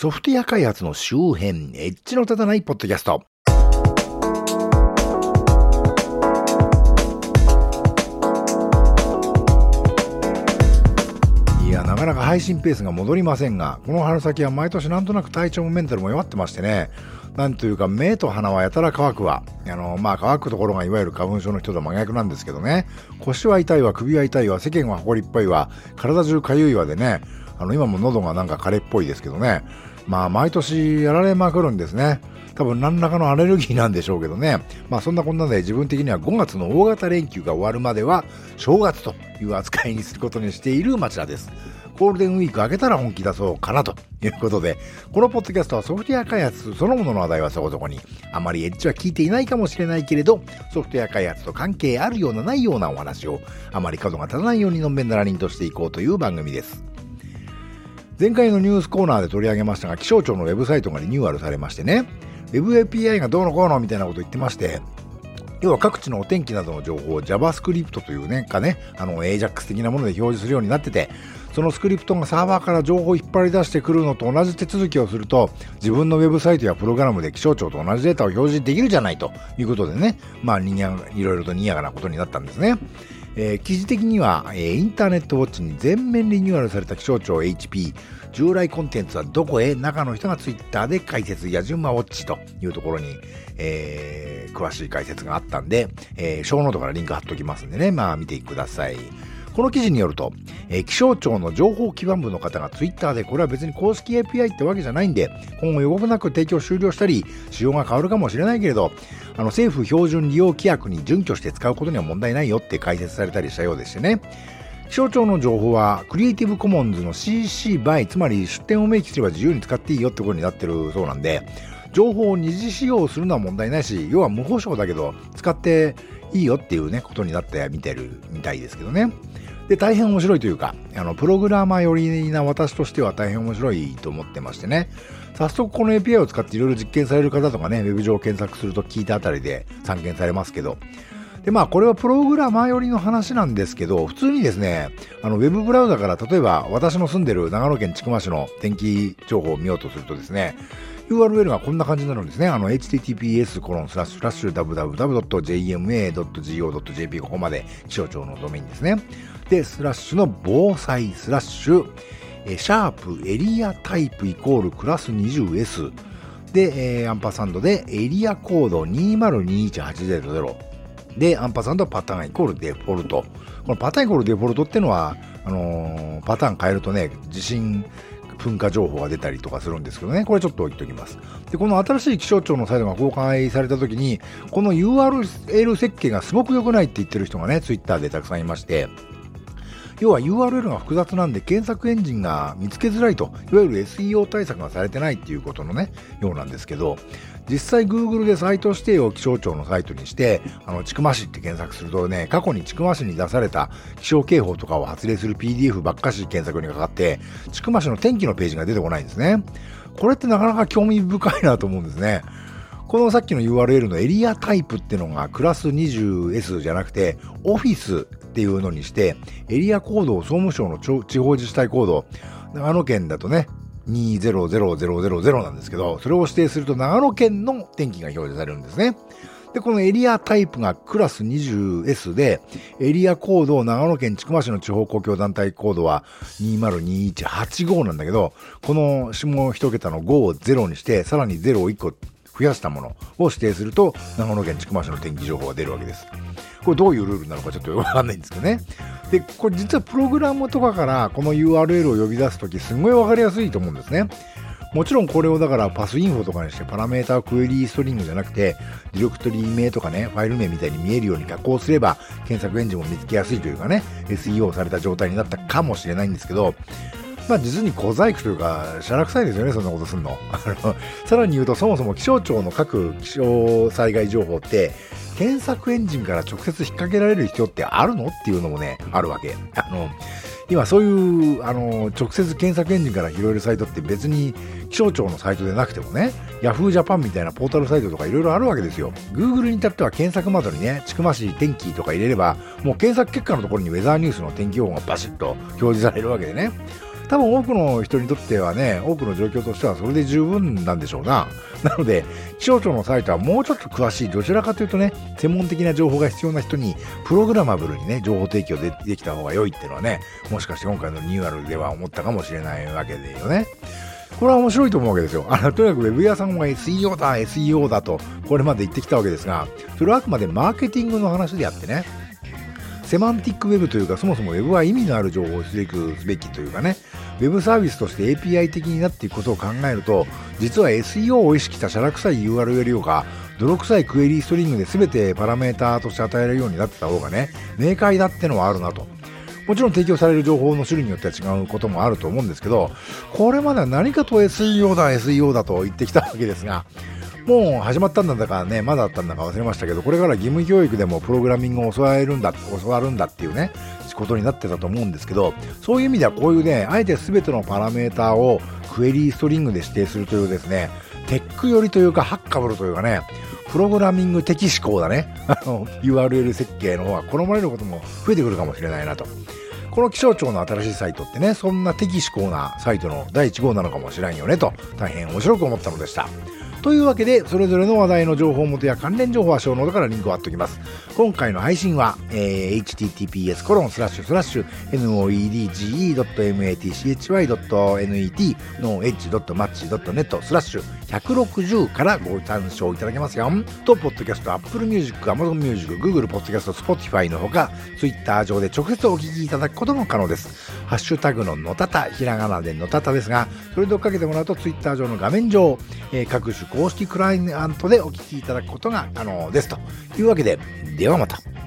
ソフトウェア開発の周辺、エッジの立たないポッドキャスト。いや、なかなか配信ペースが戻りませんが、この春先は毎年なんとなく体調もメンタルも弱ってましてね、なんというか目と鼻はやたら乾くわ。あの、まあ乾くところがいわゆる花粉症の人と真逆なんですけどね、腰は痛いわ、首は痛いわ、世間は埃っぽいわ、体中かゆいわでね、あの、今も喉がなんか枯れっぽいですけどね、まあ毎年やられまくるんですね。多分何らかのアレルギーなんでしょうけどね。まあそんなこんなで自分的には5月の大型連休が終わるまでは正月という扱いにすることにしている町田です。ゴールデンウィーク明けたら本気出そうかなということで、このポッドキャストはソフトウェア開発そのものの話題はそこそこに、あまりエッジは聞いていないかもしれないけれど、ソフトウェア開発と関係あるようなないようなお話を、あまり角が立たないようにのんべんならりんとしていこうという番組です。前回のニュースコーナーで取り上げましたが、気象庁のウェブサイトがリニューアルされましてね、Web API がどうのこうのみたいなこと言ってまして、要は各地のお天気などの情報を JavaScript というね、かね、あの AJAX 的なもので表示するようになってて、そのスクリプトがサーバーから情報を引っ張り出してくるのと同じ手続きをすると、自分のウェブサイトやプログラムで気象庁と同じデータを表示できるじゃないということでね、まあ、いろいろとにやかなことになったんですね。えー、記事的には、えー、インターネットウォッチに全面リニューアルされた気象庁 HP、従来コンテンツはどこへ中の人がツイッターで解説や順番ウォッチというところに、えー、詳しい解説があったんで、えー、ショーノートからリンク貼っておきますんでね、まあ見てください。この記事によると、えー、気象庁の情報基盤部の方がツイッターで、これは別に公式 API ってわけじゃないんで、今後予告なく提供終了したり、仕様が変わるかもしれないけれど、あの政府標準利用規約に準拠して使うことには問題ないよって解説されたりしたようでしてね。気象庁の情報は、クリエイティブコモンズの CC BY、つまり出典を明記すれば自由に使っていいよってことになってるそうなんで、情報を二次使用するのは問題ないし、要は無保証だけど、使っていいよっていうね、ことになってみてるみたいですけどね。で、大変面白いというか、あの、プログラマー寄りな私としては大変面白いと思ってましてね。早速この API を使っていろいろ実験される方とかね、ウェブ上検索すると聞いたあたりで散見されますけど、で、まあ、これはプログラマー寄りの話なんですけど、普通にですね、あの、ウェブブラウザから、例えば、私の住んでる長野県千曲市の天気情報を見ようとするとですね、URL がこんな感じになるんですね。あの、https コロンスラッシュラッシュ www.jma.go.jp ここまで気象庁のドメインですね。で、スラッシュの防災スラッシュ、えシャープエリアタイプイコールクラス 20S で、えー、アンパサンドでエリアコード2021800で、アンパサンドパターンイコールデフォルト。このパターンイコールデフォルトっていうのは、あのー、パターン変えるとね、地震噴火情報が出たりとかするんですけどね、これちょっと置いておきます。で、この新しい気象庁のサイトが公開された時に、この URL 設計がすごく良くないって言ってる人がね、ツイッターでたくさんいまして、要は URL が複雑なんで検索エンジンが見つけづらいと、いわゆる SEO 対策がされてないっていうことのね、ようなんですけど、実際 Google でサイト指定を気象庁のサイトにして、あの、千曲市って検索するとね、過去に千曲市に出された気象警報とかを発令する PDF ばっかし検索にかかって、千曲市の天気のページが出てこないんですね。これってなかなか興味深いなと思うんですね。このさっきの URL のエリアタイプっていうのがクラス 20S じゃなくて、オフィスっていうのにして、エリアコードを総務省の地方自治体コード、長野県だとね、200000なんですけど、それを指定すると長野県の天気が表示されるんですね。で、このエリアタイプがクラス 20S で、エリアコードを長野県千曲市の地方公共団体コードは202185なんだけど、この下一桁の5を0にして、さらに0を1個増やしたものを指定すると、長野県千曲市の天気情報が出るわけです。これどういうルールなのかちょっとわかんないんですけどね。で、これ実はプログラムとかからこの URL を呼び出すときすごいわかりやすいと思うんですね。もちろんこれをだからパスインフォとかにしてパラメータクエリーストリングじゃなくて、ディレクトリー名とかね、ファイル名みたいに見えるように加工すれば、検索エンジンも見つけやすいというかね、SEO された状態になったかもしれないんですけど、まあ実に小細工というか、しゃらくさいですよね、そんなことすん。の、さらに言うと、そもそも気象庁の各気象災害情報って、検索エンジンから直接引っ掛けられる必要ってあるの？っていうのもね、あるわけ。あの、今そういう、あの、直接検索エンジンから拾えるサイトって別に気象庁のサイトでなくてもね、Yahoo Japan みたいなポータルサイトとかいろいろあるわけですよ。Google に至っては検索窓にね、ちくま市天気とか入れれば、もう検索結果のところにウェザーニュースの天気予報がバシッと表示されるわけでね。多分多くの人にとってはね、多くの状況としてはそれで十分なんでしょうな。なので、気象庁のサイトはもうちょっと詳しい、どちらかというとね、専門的な情報が必要な人に、プログラマブルにね、情報提供でできた方が良いっていうのはね、もしかして今回のニューアルでは思ったかもしれないわけでよね。これは面白いと思うわけですよ。あの、とにかくウェブ屋さんが SEO だ、SEO だと、これまで言ってきたわけですが、それはあくまでマーケティングの話であってね、セマンティックウェブというか、そもそもウェブは意味のある情報を出くすべきというかね、ウェブサービスとして API 的になっていくことを考えると、実は SEO を意識したシャラ臭い URL よか、泥臭いクエリーストリングで全てパラメーターとして与えられるようになってた方がね、明快だってのはあるなと。もちろん提供される情報の種類によっては違うこともあると思うんですけど、これまでは何かと SEO だ、SEO だと言ってきたわけですが、もう始まったんだかね、まだだったんだか忘れましたけど、これから義務教育でもプログラミングを教わるんだ、教わるんだっていうね、ことになってたと思うんですけど、そういう意味ではこういうね、あえて全てのパラメーターを query string で指定するというですね、 tech 寄りというか、 hackable というかね、プログラミング的思考だね、あの、URL 設計の方が好まれることも増えてくるかもしれないなと。この気象庁の新しいサイトってね、そんなテキシコーなサイトの第1号なのかもしれんよねと、大変面白く思ったのでした。というわけで、それぞれの話題の情報元や関連情報は show note からリンクを貼っておきます。今回の配信は、えー、https コロンスラッシュスラッシュ noedge.matchy.net の edge.match.net スラッシュ160からご参照いただけますよ。と、ポッドキャスト、Apple Music、Amazon Music、Google Podcast、Spotify のほか、Twitter 上で直接お聞きいただくことも可能です。ハッシュタグののたた、ひらがなでのたたですが、それで追っかけてもらうと Twitter 上の画面上、えー、各種公式クライアントでお聞きいただくことが可能です。というわけで、ではまた。